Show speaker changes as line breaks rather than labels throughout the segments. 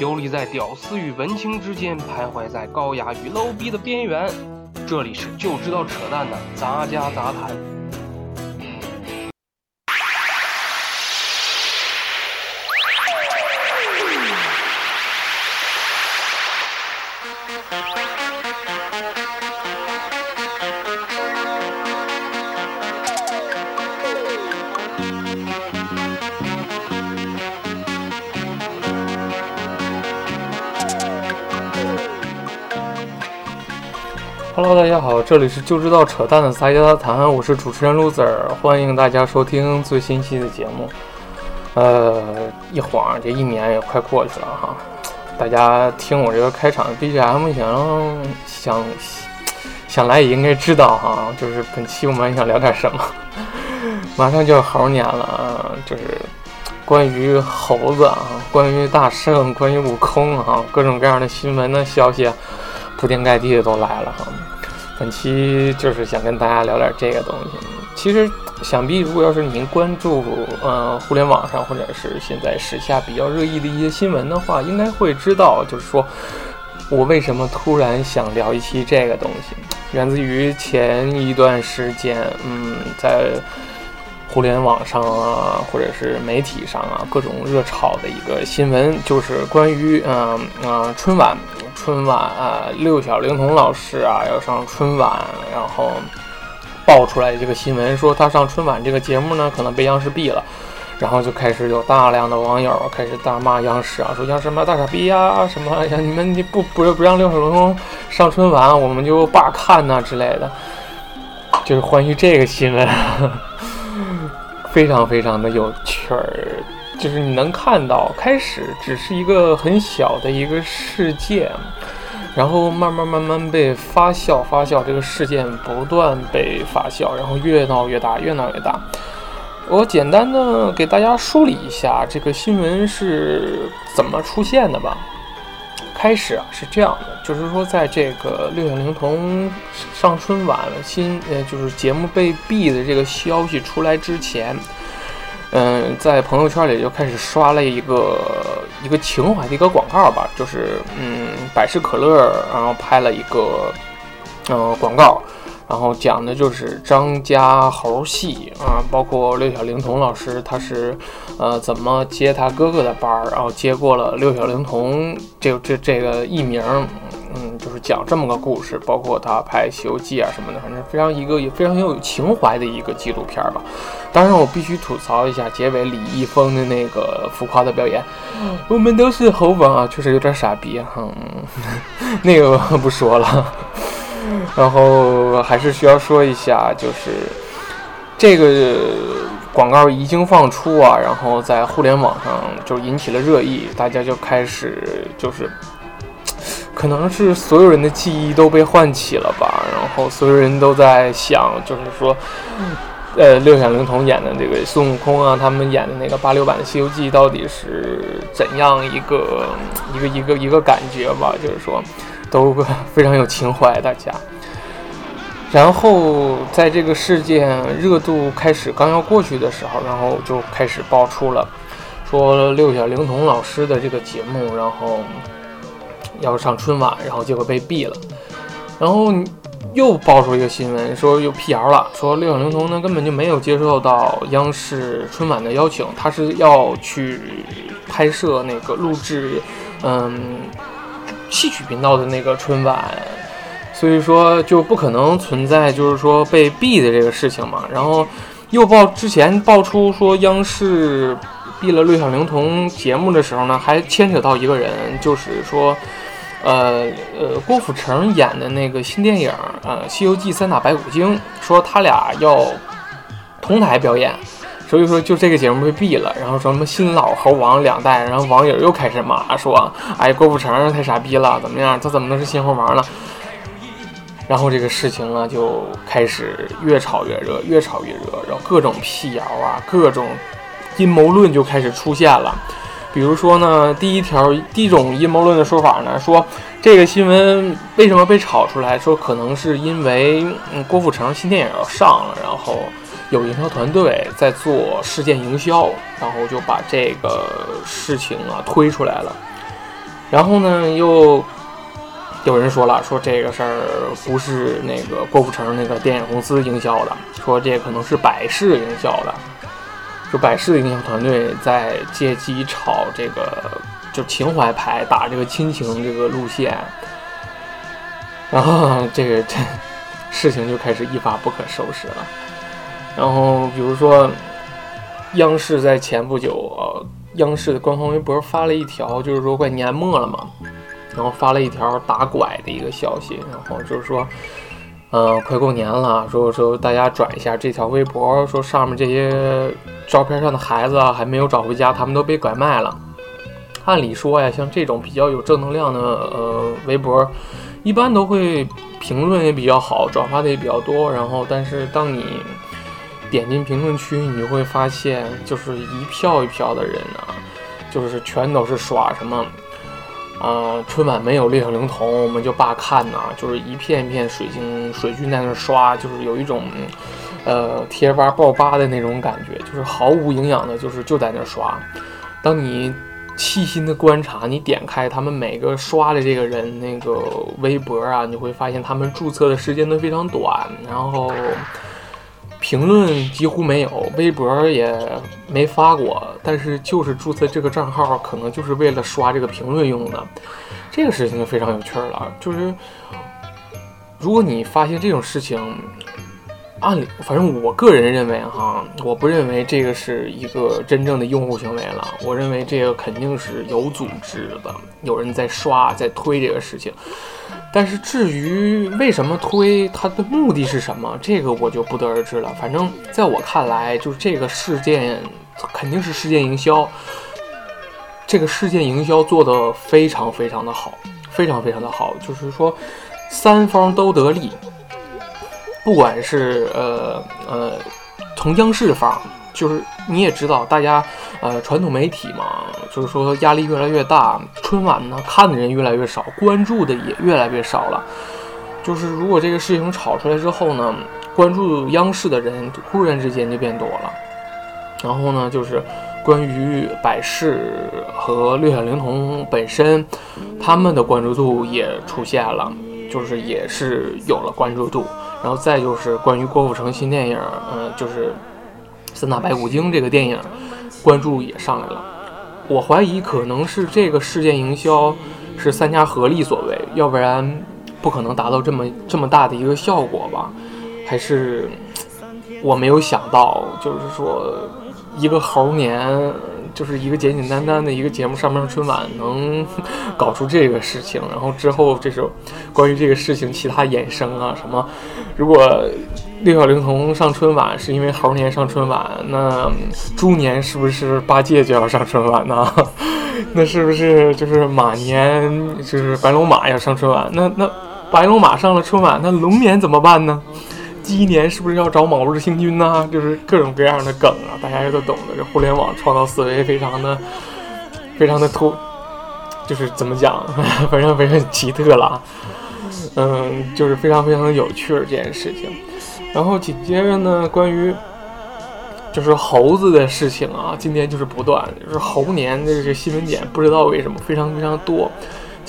游离在屌丝与文青之间，徘徊在高雅与 low 逼的边缘。这里是就知道扯淡的杂家杂谈。
好，这里是就知道扯淡的撒家谈，我是主持人 loser，欢迎大家收听最新期的节目。呃，一晃这一年也快过去了哈，大家听我这个开场 BGM，想想想来也应该知道哈，就是本期我们想聊点什么。马上就要猴年了，就是关于猴子啊，关于大圣，关于悟空啊，各种各样的新闻的消息。铺天盖地的都来了哈，本期就是想跟大家聊点这个东西。其实想必如果要是您关注呃互联网上或者是现在时下比较热议的一些新闻的话，应该会知道，就是说我为什么突然想聊一期这个东西，源自于前一段时间，嗯，在互联网上啊或者是媒体上啊各种热炒的一个新闻，就是关于嗯嗯春晚。春晚啊，六小龄童老师啊要上春晚，然后爆出来这个新闻，说他上春晚这个节目呢可能被央视毙了，然后就开始有大量的网友开始大骂央视啊，说央视什么大傻逼呀，什么呀你们你不不不让六小龄童上春晚，我们就罢看呐之类的，就是关于这个新闻，非常非常的有趣儿。就是你能看到，开始只是一个很小的一个事件，然后慢慢慢慢被发酵发酵，这个事件不断被发酵，然后越闹越大，越闹越大。我简单的给大家梳理一下这个新闻是怎么出现的吧。开始啊是这样的，就是说在这个六小龄童上春晚新呃就是节目被毙的这个消息出来之前。嗯，在朋友圈里就开始刷了一个一个情怀的一个广告吧，就是嗯，百事可乐然后拍了一个嗯广告，然后讲的就是张家猴戏啊，包括六小龄童老师他是呃怎么接他哥哥的班儿，然后接过了六小龄童这这这个艺名。嗯，就是讲这么个故事，包括他拍《西游记》啊什么的，反正非常一个也非常有情怀的一个纪录片吧。当然，我必须吐槽一下结尾李易峰的那个浮夸的表演，我们都是猴王啊，确实有点傻逼哈。那个不说了，然后还是需要说一下，就是这个广告一经放出啊，然后在互联网上就引起了热议，大家就开始就是。可能是所有人的记忆都被唤起了吧，然后所有人都在想，就是说，呃，六小龄童演的这个孙悟空啊，他们演的那个八六版的《西游记》到底是怎样一个一个一个一个感觉吧？就是说，都非常有情怀，大家。然后在这个事件热度开始刚要过去的时候，然后就开始爆出了，说六小龄童老师的这个节目，然后。要上春晚，然后结果被毙了，然后又爆出一个新闻，说又辟谣了，说六小龄童呢根本就没有接受到央视春晚的邀请，他是要去拍摄那个录制，嗯，戏曲频道的那个春晚，所以说就不可能存在就是说被毙的这个事情嘛。然后又爆之前爆出说央视毙了六小龄童节目的时候呢，还牵扯到一个人，就是说。呃呃，郭富城演的那个新电影，呃，《西游记》三打白骨精，说他俩要同台表演，所以说就这个节目被毙了。然后说什么新老猴王两代，然后网友又开始骂说，哎，郭富城太傻逼了，怎么样？他怎么能是新猴王呢？然后这个事情呢就开始越炒越热，越炒越热，然后各种辟谣啊，各种阴谋论就开始出现了。比如说呢，第一条第一种阴谋论的说法呢，说这个新闻为什么被炒出来？说可能是因为嗯，郭富城新电影要上了，然后有营销团队在做事件营销，然后就把这个事情啊推出来了。然后呢，又有人说了，说这个事儿不是那个郭富城那个电影公司营销的，说这可能是百事营销的，就百事的营销团队在借机炒这个就情怀牌，打这个亲情这个路线，然后这个这事情就开始一发不可收拾了。然后比如说，央视在前不久呃。央视的官方微博发了一条，就是说快年末了嘛，然后发了一条打拐的一个消息，然后就是说，呃，快过年了，说说大家转一下这条微博，说上面这些照片上的孩子啊还没有找回家，他们都被拐卖了。按理说呀，像这种比较有正能量的呃微博，一般都会评论也比较好，转发的也比较多，然后但是当你点进评论区，你就会发现，就是一票一票的人啊，就是全都是刷什么，啊，春晚没有六小龄童，我们就罢看呐，就是一片一片水晶水军在那刷，就是有一种，呃，贴吧爆吧的那种感觉，就是毫无营养的，就是就在那刷。当你细心的观察，你点开他们每个刷的这个人那个微博啊，你会发现他们注册的时间都非常短，然后。评论几乎没有，微博也没发过，但是就是注册这个账号，可能就是为了刷这个评论用的。这个事情就非常有趣了，就是如果你发现这种事情，按理，反正我个人认为哈，我不认为这个是一个真正的用户行为了，我认为这个肯定是有组织的，有人在刷，在推这个事情。但是至于为什么推，它的目的是什么，这个我就不得而知了。反正在我看来，就是这个事件肯定是事件营销，这个事件营销做得非常非常的好，非常非常的好。就是说，三方都得利，不管是呃呃，从央视方。就是你也知道，大家，呃，传统媒体嘛，就是说压力越来越大，春晚呢看的人越来越少，关注的也越来越少了。就是如果这个事情炒出来之后呢，关注央视的人忽然之间就变多了。然后呢，就是关于百事和六小龄童本身，他们的关注度也出现了，就是也是有了关注度。然后再就是关于郭富城新电影，嗯，就是。三打白骨精这个电影关注也上来了，我怀疑可能是这个事件营销是三家合力所为，要不然不可能达到这么这么大的一个效果吧？还是我没有想到，就是说一个猴年。就是一个简简单单的一个节目，上面春晚能搞出这个事情，然后之后这时候关于这个事情其他衍生啊什么，如果六小龄童上春晚是因为猴年上春晚，那猪年是不是八戒就要上春晚呢？那是不是就是马年就是白龙马要上春晚？那那白龙马上了春晚，那龙年怎么办呢？鸡年是不是要找卯日星君呢？就是各种各样的梗啊，大家也都懂的。这互联网创造思维非常的、非常的突，就是怎么讲，反正非常奇特了。嗯，就是非常非常的有趣这件事情。然后紧接着呢，关于就是猴子的事情啊，今天就是不断，就是猴年的这个新闻点，不知道为什么非常非常多。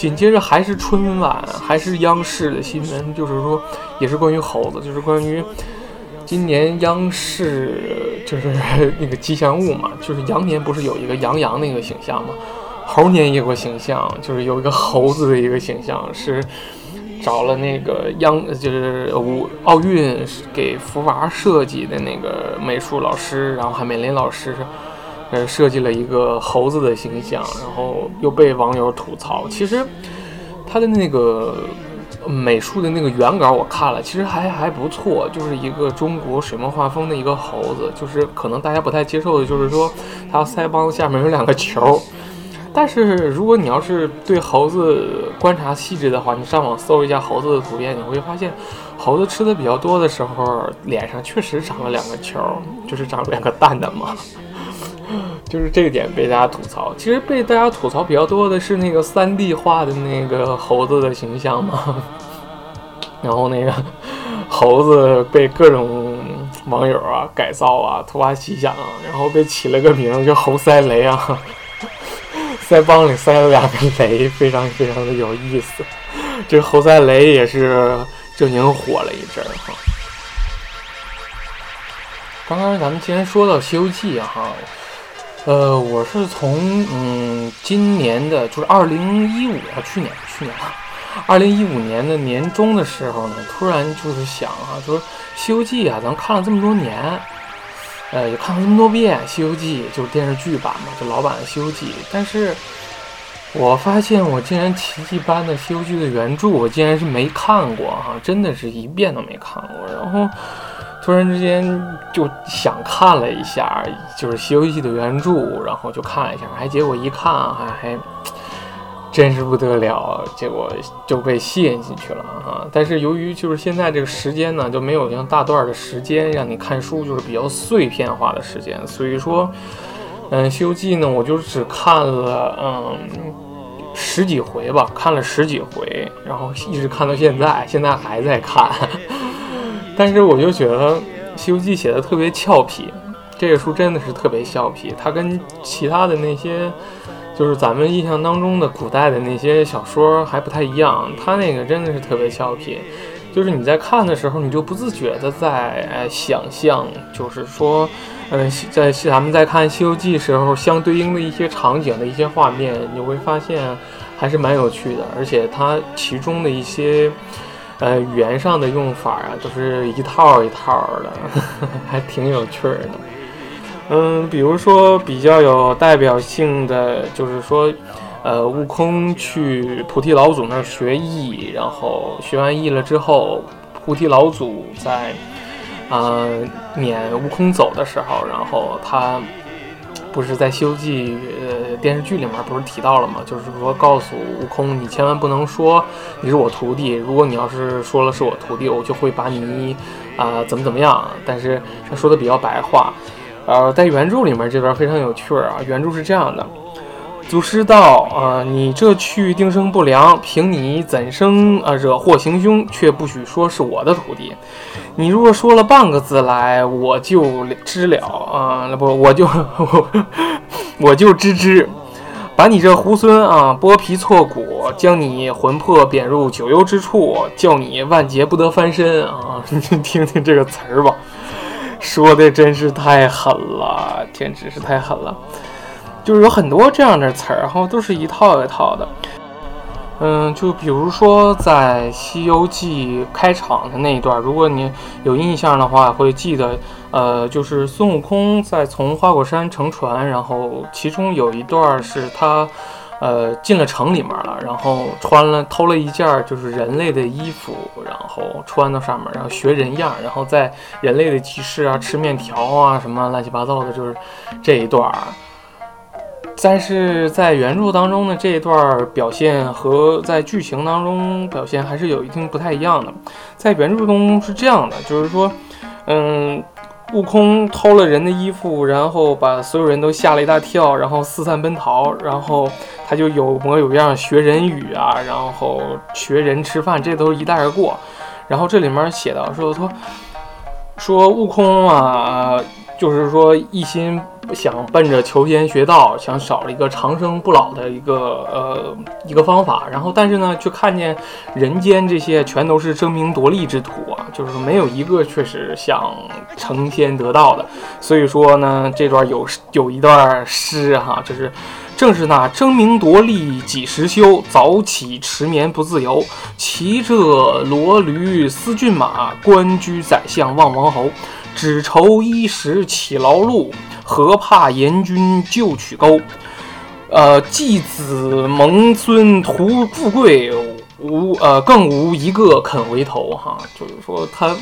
紧接着还是春晚，还是央视的新闻，就是说，也是关于猴子，就是关于今年央视就是 那个吉祥物嘛，就是羊年不是有一个羊羊那个形象嘛？猴年也有个形象，就是有一个猴子的一个形象，是找了那个央就是五奥运给福娃设计的那个美术老师，然后韩美林老师。呃，设计了一个猴子的形象，然后又被网友吐槽。其实他的那个美术的那个原稿我看了，其实还还不错，就是一个中国水墨画风的一个猴子。就是可能大家不太接受的，就是说他腮帮子下面有两个球。但是如果你要是对猴子观察细致的话，你上网搜一下猴子的图片，你会发现猴子吃的比较多的时候，脸上确实长了两个球，就是长两个蛋蛋嘛。就是这个点被大家吐槽，其实被大家吐槽比较多的是那个三 D 画的那个猴子的形象嘛，然后那个猴子被各种网友啊改造啊突发奇想啊，然后被起了个名叫猴塞雷啊，腮帮里塞了两个雷，非常非常的有意思。这猴塞雷也是正经火了一阵儿哈。刚刚咱们既然说到《西游记》哈，呃，我是从嗯今年的，就是二零一五啊，去年去年二零一五年的年中的时候呢，突然就是想啊，就是《西游记》啊，咱看了这么多年，呃，也看了这么多遍《西游记》，就是电视剧版嘛，就老版的《西游记》，但是。我发现我竟然奇迹般的《西游记》的原著，我竟然是没看过哈，真的是一遍都没看过。然后突然之间就想看了一下，就是《西游记》的原著，然后就看了一下，还结果一看还还真是不得了，结果就被吸引进去了哈。但是由于就是现在这个时间呢，就没有像大段的时间让你看书，就是比较碎片化的时间，所以说。嗯，《西游记》呢，我就只看了嗯十几回吧，看了十几回，然后一直看到现在，现在还在看。但是我就觉得《西游记》写的特别俏皮，这个书真的是特别俏皮。它跟其他的那些，就是咱们印象当中的古代的那些小说还不太一样。它那个真的是特别俏皮，就是你在看的时候，你就不自觉的在想象，就是说。嗯，在咱们在看《西游记》时候，相对应的一些场景的一些画面，你会发现还是蛮有趣的。而且它其中的一些呃语言上的用法啊，都是一套一套的，还挺有趣的。嗯，比如说比较有代表性的，就是说，呃，悟空去菩提老祖那儿学艺，然后学完艺了之后，菩提老祖在。啊，撵悟空走的时候，然后他不是在《西游记》呃电视剧里面不是提到了吗？就是说告诉悟空，你千万不能说你是我徒弟，如果你要是说了是我徒弟，我就会把你啊怎么怎么样。但是他说的比较白话，呃，在原著里面这边非常有趣啊，原著是这样的。祖师道啊，你这去定生不良，凭你怎生啊惹祸行凶？却不许说是我的徒弟。你若说了半个字来，我就知了啊！不，我就 我就知知，把你这猢狲啊剥皮挫骨，将你魂魄贬入九幽之处，叫你万劫不得翻身啊！你听听这个词儿吧，说的真是太狠了，简直是太狠了。就是有很多这样的词儿然后，都是一套一套的。嗯，就比如说在《西游记》开场的那一段，如果你有印象的话，会记得，呃，就是孙悟空在从花果山乘船，然后其中有一段是他，呃，进了城里面了，然后穿了偷了一件就是人类的衣服，然后穿到上面，然后学人样，然后在人类的集市啊吃面条啊什么乱七八糟的，就是这一段。但是在原著当中呢，这一段表现和在剧情当中表现还是有一定不太一样的。在原著中是这样的，就是说，嗯，悟空偷了人的衣服，然后把所有人都吓了一大跳，然后四散奔逃，然后他就有模有样学人语啊，然后学人吃饭，这都是一带而过。然后这里面写到说说说悟空啊。就是说，一心想奔着求仙学道，想找一个长生不老的一个呃一个方法，然后但是呢，却看见人间这些全都是争名夺利之徒啊，就是没有一个确实想成仙得道的。所以说呢，这段有有一段诗哈，就是正是那争名夺利几时休，早起迟眠不自由，骑着骡驴思骏马，官居宰相望王侯。只愁衣食起劳碌，何怕严君就取钩？呃，继子蒙孙图富贵，无呃更无一个肯回头。哈，就是说他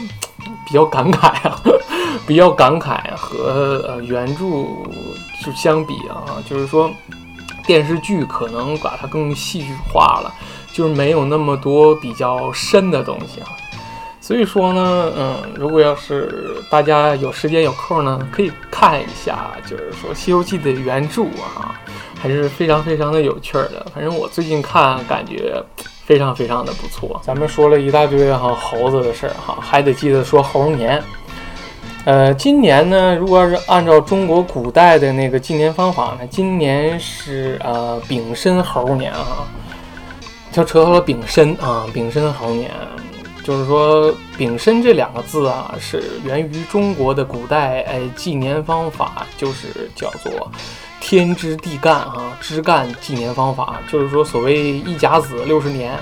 比较感慨啊，比较感慨和呃原著就相比啊，就是说电视剧可能把它更戏剧化了，就是没有那么多比较深的东西啊。所以说呢，嗯，如果要是大家有时间有空呢，可以看一下，就是说《西游记》的原著啊，还是非常非常的有趣的。反正我最近看，感觉非常非常的不错。咱们说了一大堆哈猴子的事儿哈，还得记得说猴年。呃，今年呢，如果要是按照中国古代的那个纪年方法呢，今年是呃丙申猴年啊，就扯到了丙申啊，丙申猴年，就是说丙申这两个字啊，是源于中国的古代哎纪年方法，就是叫做天支地干啊，支干纪年方法，就是说所谓一甲子六十年。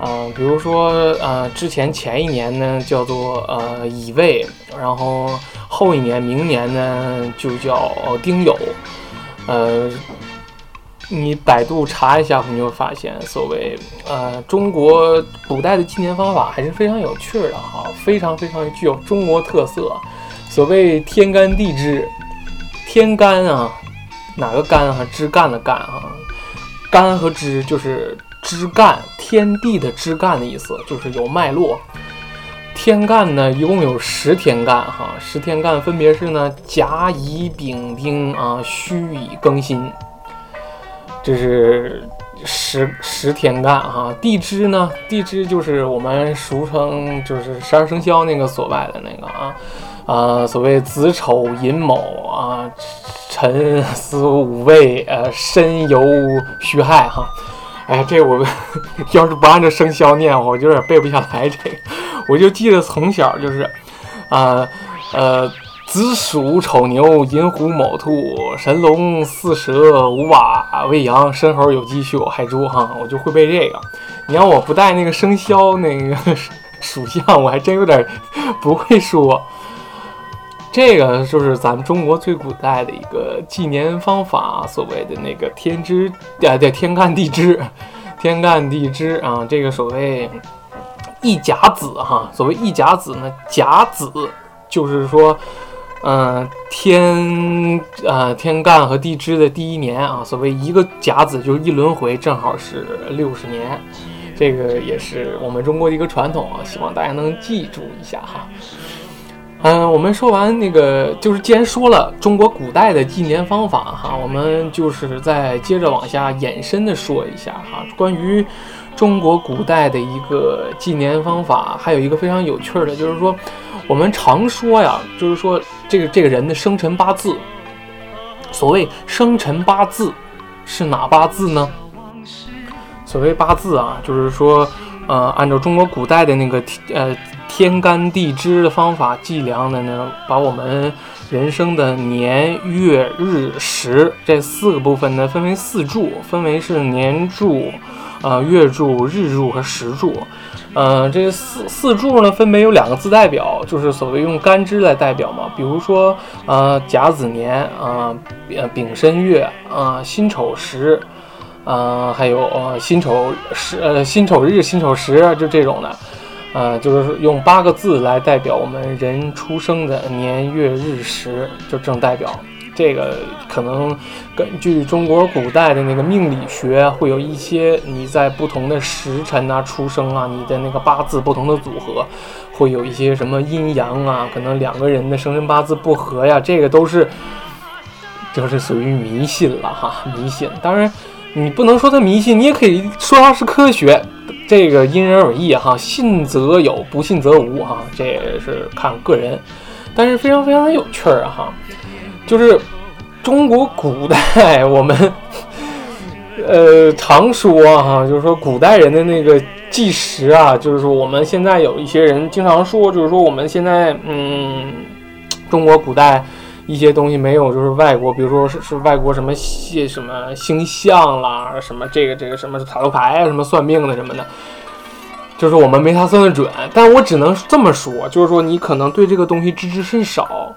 啊，比如说，呃，之前前一年呢叫做呃乙未，然后后一年明年呢就叫丁酉，呃，你百度查一下，你就发现，所谓呃中国古代的纪年方法还是非常有趣的哈，非常非常具有中国特色。所谓天干地支，天干啊，哪个干啊？支干的干啊，干和支就是。枝干，天地的枝干的意思就是有脉络。天干呢，一共有十天干哈，十天干分别是呢甲乙丙丁啊戌乙庚辛，这是十十天干哈。地支呢，地支就是我们俗称就是十二生肖那个所拜的那个啊啊，所谓子丑寅卯啊，辰巳午未呃申酉戌亥哈。哎，这我 要是不按照生肖念，我就有点背不下来。这个，我就记得从小就是，啊呃，子鼠丑牛寅虎卯兔辰龙巳蛇午马未羊申猴酉鸡戌狗亥猪哈，我就会背这个。你要我不带那个生肖那个属相，我还真有点不会说。这个就是咱们中国最古代的一个纪年方法，所谓的那个天支啊，对，天干地支，天干地支啊，这个所谓一甲子哈，所谓一甲子呢，甲子就是说，嗯，天啊，天干和地支的第一年啊，所谓一个甲子就是一轮回，正好是六十年，这个也是我们中国的一个传统啊，希望大家能记住一下哈。嗯，我们说完那个，就是既然说了中国古代的纪年方法哈，我们就是再接着往下延伸的说一下哈，关于中国古代的一个纪年方法，还有一个非常有趣儿的，就是说我们常说呀，就是说这个这个人的生辰八字，所谓生辰八字是哪八字呢？所谓八字啊，就是说呃，按照中国古代的那个呃。天干地支的方法计量的呢，把我们人生的年月日时这四个部分呢，分为四柱，分为是年柱、呃月柱、日柱和时柱。呃，这四四柱呢，分别有两个字代表，就是所谓用干支来代表嘛。比如说，呃甲子年啊，呃丙申月啊，辛丑时，啊还有呃辛丑时，呃辛丑日、辛丑时，就这种的。呃，就是用八个字来代表我们人出生的年月日时，就正代表这个可能根据中国古代的那个命理学，会有一些你在不同的时辰啊出生啊，你的那个八字不同的组合，会有一些什么阴阳啊，可能两个人的生辰八字不合呀，这个都是就是属于迷信了哈，迷信。当然，你不能说它迷信，你也可以说它是科学。这个因人而异哈，信则有，不信则无哈，这也是看个人。但是非常非常的有趣儿哈，就是中国古代我们 呃常说哈，就是说古代人的那个计时啊，就是说我们现在有一些人经常说，就是说我们现在嗯，中国古代一些东西没有，就是外国，比如说是是外国什么星什么星象啦，什么这个这个什么塔罗牌啊，什么算命的什么的。就是我们没他算的准，但我只能这么说，就是说你可能对这个东西知之甚少。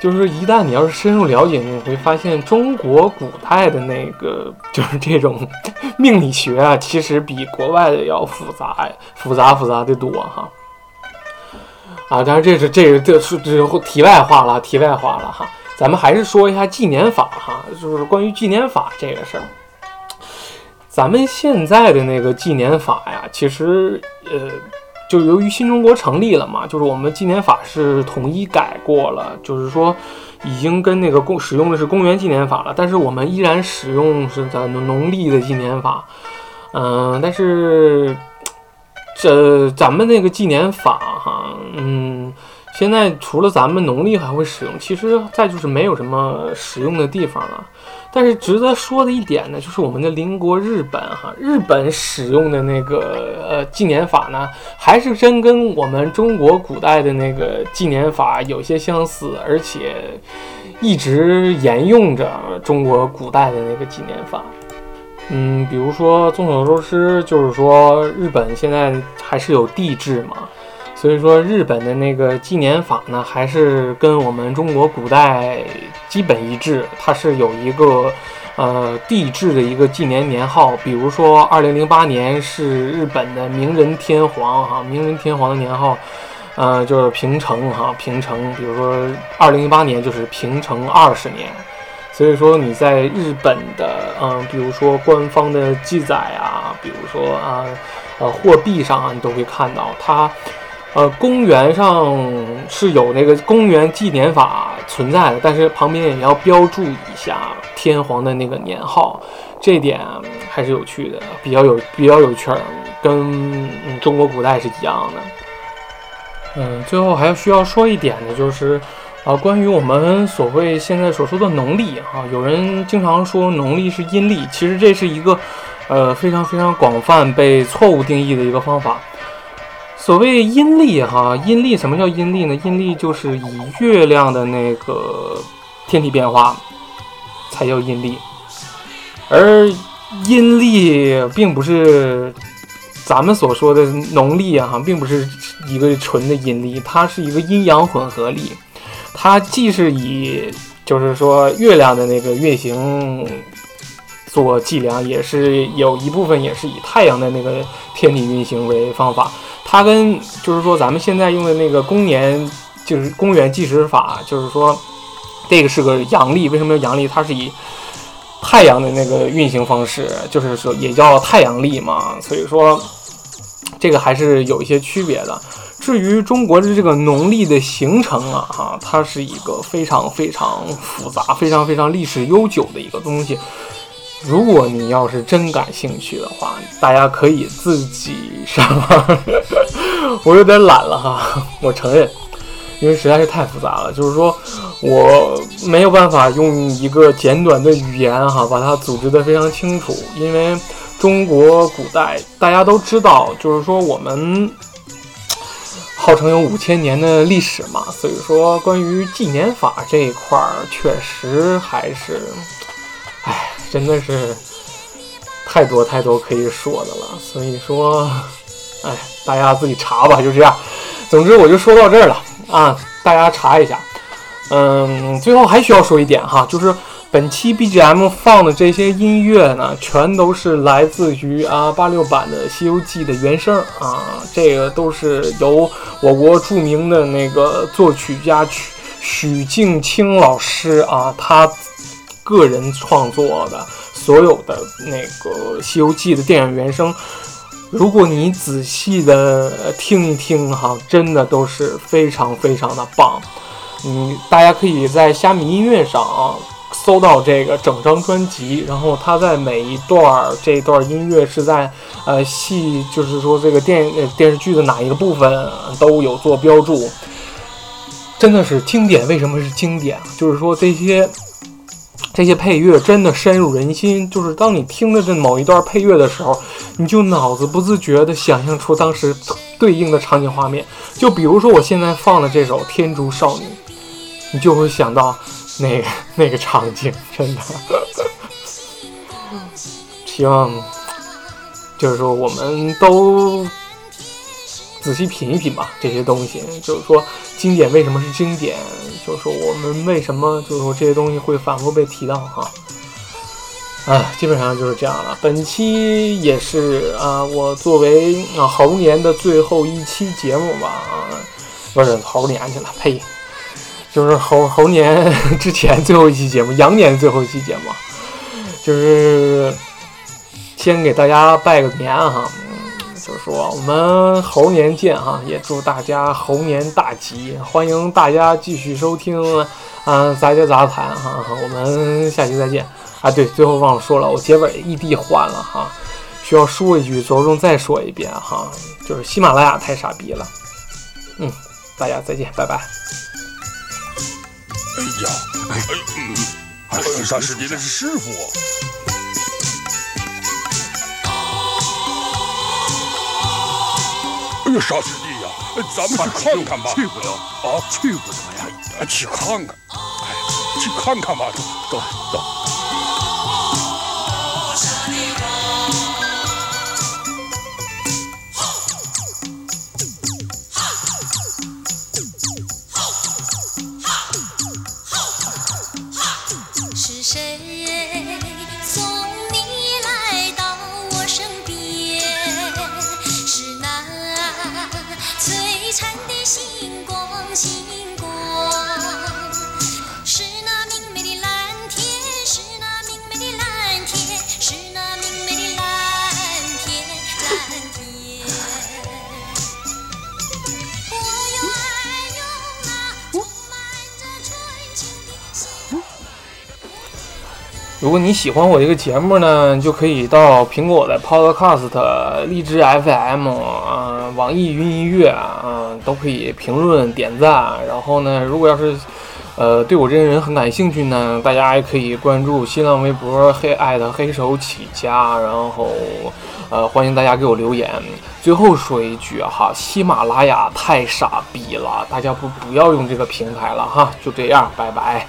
就是一旦你要是深入了解，你会发现中国古代的那个 就是这种命理学啊，其实比国外的要复杂，复杂复杂的多哈。啊，当然这是这个这是这题外话了，题外话了哈。咱们还是说一下纪年法哈，就是关于纪年法这个事儿。咱们现在的那个纪年法呀，其实呃，就由于新中国成立了嘛，就是我们纪年法是统一改过了，就是说已经跟那个公使用的是公元纪年法了，但是我们依然使用是咱农历的纪年法，嗯，但是这咱们那个纪年法哈，嗯，现在除了咱们农历还会使用，其实再就是没有什么使用的地方了。但是值得说的一点呢，就是我们的邻国日本哈，日本使用的那个呃纪年法呢，还是真跟我们中国古代的那个纪年法有些相似，而且一直沿用着中国古代的那个纪年法。嗯，比如说众所周知，就是说日本现在还是有帝制嘛。所以说，日本的那个纪年法呢，还是跟我们中国古代基本一致。它是有一个呃帝制的一个纪年年号，比如说二零零八年是日本的明仁天皇哈，明仁天皇的年号，呃就是平成哈，平成。比如说二零零八年就是平成二十年。所以说你在日本的嗯，比如说官方的记载啊，比如说啊呃货币上啊，你都会看到它。呃，公元上是有那个公元纪年法存在的，但是旁边也要标注一下天皇的那个年号，这点还是有趣的，比较有比较有趣儿，跟中国古代是一样的。嗯，最后还要需要说一点的就是，啊，关于我们所谓现在所说的农历啊，有人经常说农历是阴历，其实这是一个呃非常非常广泛被错误定义的一个方法。所谓阴历哈，阴历什么叫阴历呢？阴历就是以月亮的那个天体变化才叫阴历，而阴历并不是咱们所说的农历啊，哈，并不是一个纯的阴历，它是一个阴阳混合历，它既是以就是说月亮的那个运行做计量，也是有一部分也是以太阳的那个天体运行为方法。它跟就是说咱们现在用的那个公年，就是公元计时法，就是说这个是个阳历。为什么叫阳历？它是以太阳的那个运行方式，就是说也叫太阳历嘛。所以说这个还是有一些区别的。至于中国的这个农历的形成啊，哈，它是一个非常非常复杂、非常非常历史悠久的一个东西。如果你要是真感兴趣的话，大家可以自己上网。我有点懒了哈，我承认，因为实在是太复杂了。就是说我没有办法用一个简短的语言哈把它组织得非常清楚。因为中国古代大家都知道，就是说我们号称有五千年的历史嘛，所以说关于纪年法这一块儿，确实还是，真的是太多太多可以说的了，所以说，哎，大家自己查吧，就这样。总之，我就说到这儿了啊，大家查一下。嗯，最后还需要说一点哈，就是本期 BGM 放的这些音乐呢，全都是来自于啊八六版的《西游记》的原声啊，这个都是由我国著名的那个作曲家许许镜清老师啊，他。个人创作的所有的那个《西游记》的电影原声，如果你仔细的听一听哈，真的都是非常非常的棒。嗯，大家可以在虾米音乐上啊搜到这个整张专辑，然后它在每一段这段音乐是在呃戏，就是说这个电电视剧的哪一个部分都有做标注，真的是经典。为什么是经典？就是说这些。这些配乐真的深入人心，就是当你听着这某一段配乐的时候，你就脑子不自觉地想象出当时对应的场景画面。就比如说我现在放的这首《天竺少女》，你就会想到那个那个场景，真的。希望就是说我们都。仔细品一品吧，这些东西就是说经典为什么是经典？就是说我们为什么就是说这些东西会反复被提到哈？啊，基本上就是这样了。本期也是啊，我作为啊猴年的最后一期节目吧，啊，不是猴年去了，呸，就是猴猴年之前最后一期节目，羊年最后一期节目，就是先给大家拜个年哈。就是说，我们猴年见哈，也祝大家猴年大吉！欢迎大家继续收听，啊，杂家杂谈哈，我们下期再见啊！对，最后忘了说了，我结尾异地换了哈，需要说一句，着重再说一遍哈，就是喜马拉雅太傻逼了，嗯，大家再见，拜拜。
哎呀，哎，嗯，还是啥师弟那是师傅。啥师弟呀，咱们去看看吧。
去不得
啊，
去不得呀，
哎去看看，哎，去看看吧，走走。
如果你喜欢我这个节目呢，就可以到苹果的 Podcast、荔枝 FM 啊、网易云音乐啊，都可以评论点赞。然后呢，如果要是呃对我这个人很感兴趣呢，大家也可以关注新浪微博黑爱的黑手起家，然后呃欢迎大家给我留言。最后说一句哈，喜马拉雅太傻逼了，大家不不要用这个平台了哈，就这样，拜拜。